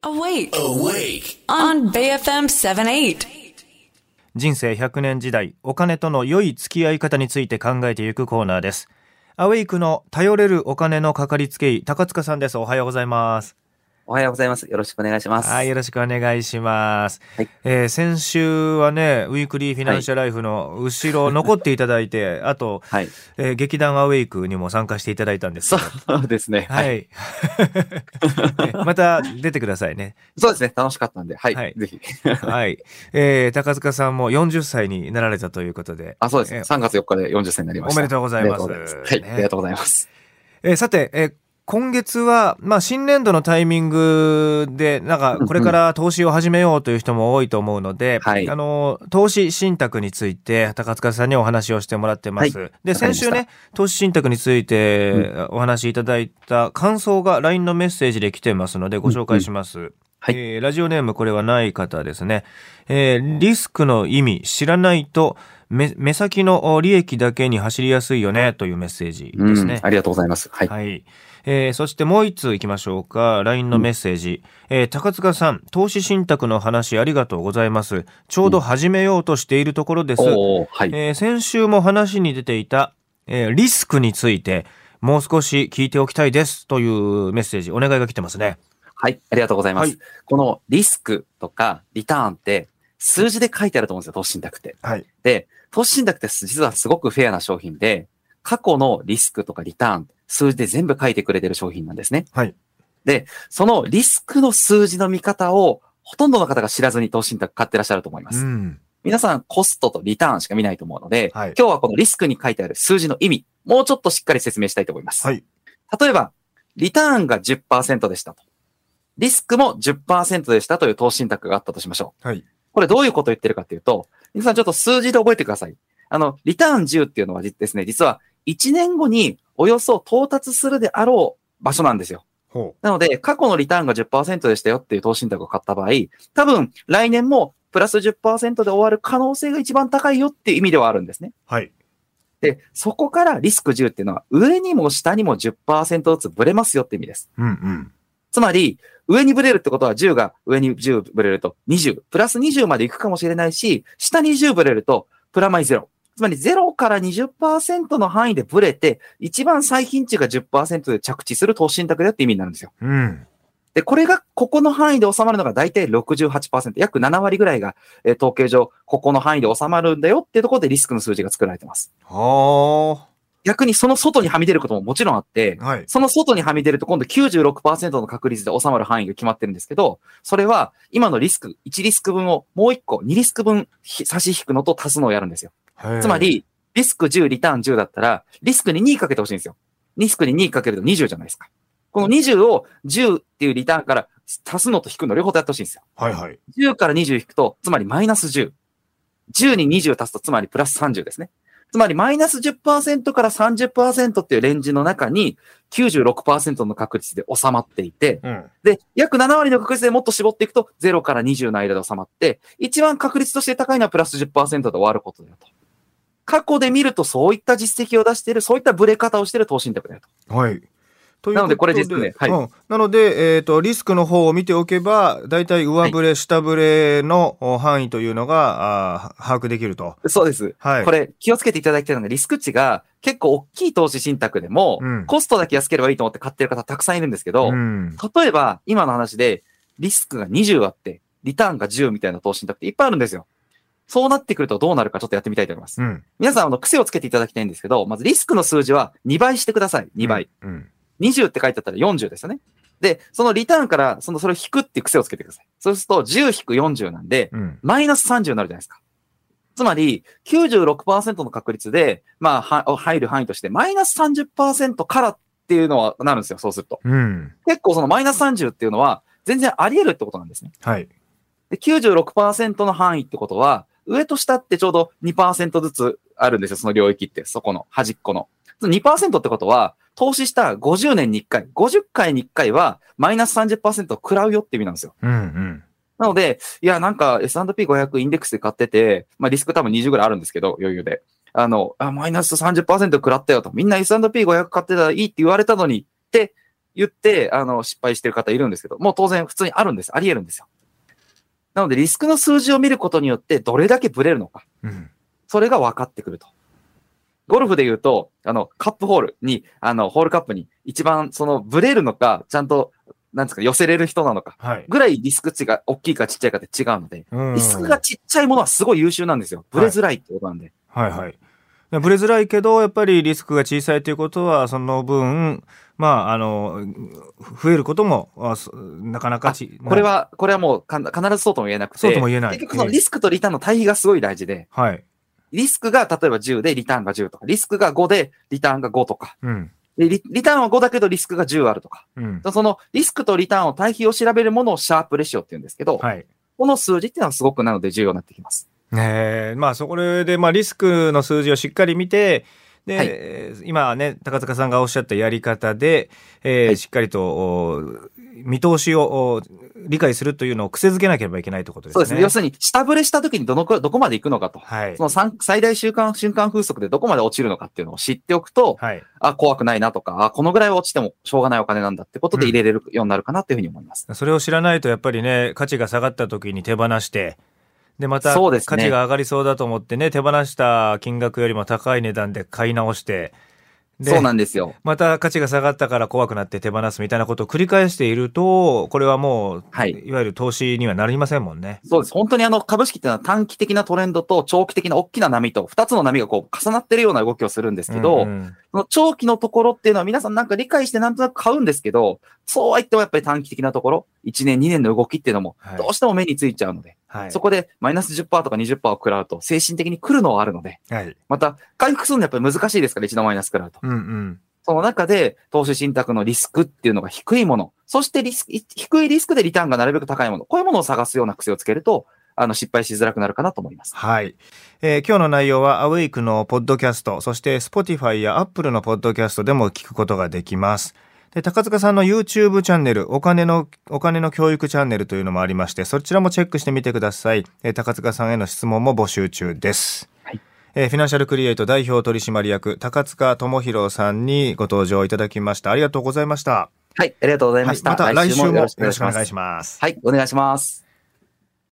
Awake. Awake. On BFM 78. 人生100年時代お金との良い付き合い方について考えていくコーナーですアウェイクの頼れるお金のかかりつけ医高塚さんですおはようございますおはようございます。よろしくお願いします。はいよろしくお願いします、はいえー先週はねウィークリーフィナンシャルライフの後ろ残っていただいて、あと、はい。えー劇団アウェイクにも参加していただいたんですそうですね。ははい。また出てくださいねそうですね。楽しかったんで、はい。はいぜひ。はい、えー高塚さんも40歳になられたということであ、そうですね。え3月4日で40歳になりました。おめでとうございますありがとうございますはい。ねありがとうございます。えーさて、えー今月は、まあ、新年度のタイミングで、なんか、これから投資を始めようという人も多いと思うので、はいあの、投資信託について、高塚さんにお話をしてもらってます。はいで、先週ね、投資信託についてお話しいただいた感想が LINE のメッセージで来てますので、ご紹介します。はいえーラジオネームこれはない方ですね。えーリスクの意味知らないと目目先のお利益だけに走りやすいよねというメッセージですね。うん。ありがとうございます。はい。はい。えーそしてもう一通行きましょうか。LINE のメッセージ。えー高塚さん、投資信託の話ありがとうございます。ちょうど始めようとしているところです。おーはい。えー先週も話に出ていた、えーリスクについて、もう少し聞いておきたいですというメッセージ、お願いが来てますね。はい。ありがとうございます。はいこのリスクとかリターンって数字で書いてあると思うんですよ、投資信託って。はい。で、投資信託って実はすごくフェアな商品で、過去のリスクとかリターン、数字で全部書いてくれてる商品なんですね。はい。で、そのリスクの数字の見方を、ほとんどの方が知らずに投資信託買ってらっしゃると思います。うん。皆さんコストとリターンしか見ないと思うので、はい今日はこのリスクに書いてある数字の意味、もうちょっとしっかり説明したいと思います。はい。例えば、リターンが10%でしたと。リスクも10%でしたという投資信託があったとしましょう。はい。これどういうことを言ってるかっていうと、皆さんちょっと数字で覚えてください。あの、リターン10っていうのはですね、実は1年後におよそ到達するであろう場所なんですよ。ほなので、過去のリターンが10%でしたよっていう投資信託を買った場合、多分来年もプラス10%で終わる可能性が一番高いよっていう意味ではあるんですね。う。はい。で、そこからリスク10っていうのは上にも下にも10%ずつブレますよって意味です。うんうん。つまり、上にブレるってことは10が上に10ブレると20、プラス20までいくかもしれないし、下に10ブレるとプラマイ0。つまり0から20%の範囲でブレて、一番最近値が10%で着地する投資信託だよって意味になるんですよ。うん。で、これがここの範囲で収まるのが大体68%、約7割ぐらいが、えー統計上、ここの範囲で収まるんだよっていうところでリスクの数字が作られてます。は逆にその外にはみ出ることももちろんあってあ。、はい。その外にはみ出ると今度96%の確率で収まる範囲が決まってるんですけど、それは今のリスク、1リスク分をもう1個、2リスク分ひ差し引くのと足すのをやるんですよ。つま、り、リスク10、リターン10だったら、リスクに2かけてほしいんですよ。リスクに2かけると20じゃないですか。この20を10っていうリターンから足すのと引くの両方とやってほしいんですよ。はいはい。10から20引くと、つまりマイナス10。10に20足すと、つまりプラス30ですね。つまりマイナス10%から30%っていうレンジの中に96%の確率で収まっていて、うん。で、約7割の確率でもっと絞っていくと0から20の間で収まって、一番確率として高いのはプラス10%で終わることだよと。過去で見るとそういった実績を出している、そういったブレ方をしている投資信託だよと。はい。というなのでこれ実ねはいうん、なので、えっ、と、リスクの方を見ておけば、だいたい上振れ、下振れのお範囲というのが、あー把握できると。そうです。はい。これ気をつけていただきたいのが、リスク値が結構大きい投資信託でも、うんコストだけ安ければいいと思って買ってる方たくさんいるんですけど、うん。例えば今の話でリスクが20あって、リターンが10みたいな投資信託っていっぱいあるんですよ。そうなってくるとどうなるかちょっとやってみたいと思います。うん。皆さん、あの、癖をつけていただきたいんですけど、まずリスクの数字は2倍してください。2倍。うん。20って書いてあったら40ですよね。で、そのリターンから、その、それを引くっていう癖をつけてください。そうすると、10引く40なんで、うん。マイナス30になるじゃないですか。つまり、96%の確率で、まあ、は入る範囲として、マイナス30%からっていうのはなるんですよ、そうすると。うん。結構そのマイナス30っていうのは、全然あり得るってことなんですね。はい。で、96%の範囲ってことは、上と下ってちょうど2%ずつあるんですよ、その領域って、そこの端っこの。2%ってことは、投資した50年に1回、50回に1回は、マイナス30%を食らうよって意味なんですよ。うんうん。なので、いや、なんか S&P500 インデックスで買ってて、まあリスク多分20ぐらいあるんですけど、余裕で。あの、あマイナス30%食らったよと。みんな S&P500 買ってたらいいって言われたのにって言って、あの、失敗してる方いるんですけど、もう当然普通にあるんです。あり得るんですよ。なので、リスクの数字を見ることによって、どれだけブレるのか。うん。それが分かってくると。ゴルフで言うと、あの、カップホールに、あの、ホールカップに一番そのブレるのか、ちゃんと、なんですか、寄せれる人なのか、はい。ぐらいリスク値が大きいかちっちゃいかって違うので、うんリスクがちっちゃいものはすごい優秀なんですよ。ブレづらいってことなんで。はいはい。でブレづらいけど、やっぱりリスクが小さいということは、その分、まあ、あの、増えることも、なかなかち、これは、これはもう必ずそうとも言えなくて、そうとも言えない結局そのリスクとリターンの対比がすごい大事で、はい。リスクが例えば10でリターンが10とか、リスクが5でリターンが5とか、うん。でリリターンは5だけどリスクが10あるとか、うん。そのリスクとリターンを対比を調べるものをシャープレシオって言うんですけど、はい。この数字っていうのはすごくなので重要になってきます。ねえ、まあ、そこで、まあ、リスクの数字をしっかり見て、で、はい今ね、高塚さんがおっしゃったやり方で、えーはいしっかりと、お見通しをお理解するというのを癖づけなければいけないということですね。そうですね。要するに、下振れした時にどのくらい、どこまで行くのかと。はいそ。の最最大瞬間、瞬間風速でどこまで落ちるのかっていうのを知っておくと、はい。あ、怖くないなとか、あ、このぐらいは落ちてもしょうがないお金なんだってことで入れれるようになるかなっていうふうに思います。それを知らないとやっぱりね価値が下がった時に手放してでまた価値が上がりそうだと思ってね手放した金額よりも高い値段で買い直してでそうなんですよ。また価値が下がったから怖くなって手放すみたいなことを繰り返しているとこれはもう、はいいわゆる投資にはなりませんもんね。そうです。本当にあの株式っていうのは短期的なトレンドと長期的な大きな波と二つの波がこう重なってるような動きをするんですけど、うんうんその長期のところっていうのは皆さんなんか理解してなんとなく買うんですけど、そうは言ってもやっぱり短期的なところ、1年2年の動きっていうのもはいどうしても目についちゃうので、はいそこでマイナス10%とか20%を食らうと精神的に来るのはあるので、はい。また回復するのはやっぱり難しいですか？ら、一度マイナス食らうと。うんうん。その中で投資信託のリスクっていうのが低いもの、そしてリスク、低いリスクでリターンがなるべく高いもの、こういうものを探すような癖をつけると、あの、失敗しづらくなるかなと思います。はい、えー今日の内容はアウェイクのポッドキャストそして Spotify や Apple のポッドキャストでも聞くことができます。で高塚さんの YouTube チャンネルお金のお金の教育チャンネルというのもありましてそちらもチェックしてみてください。えー高塚さんへの質問も募集中です。はいえーフィナンシャルクリエイト代表取締役高塚智博さんにご登場いただきました。ありがとうございました。はい、ありがとうございました。はい、また来週もよろしくお願い。します。はい、お願いします。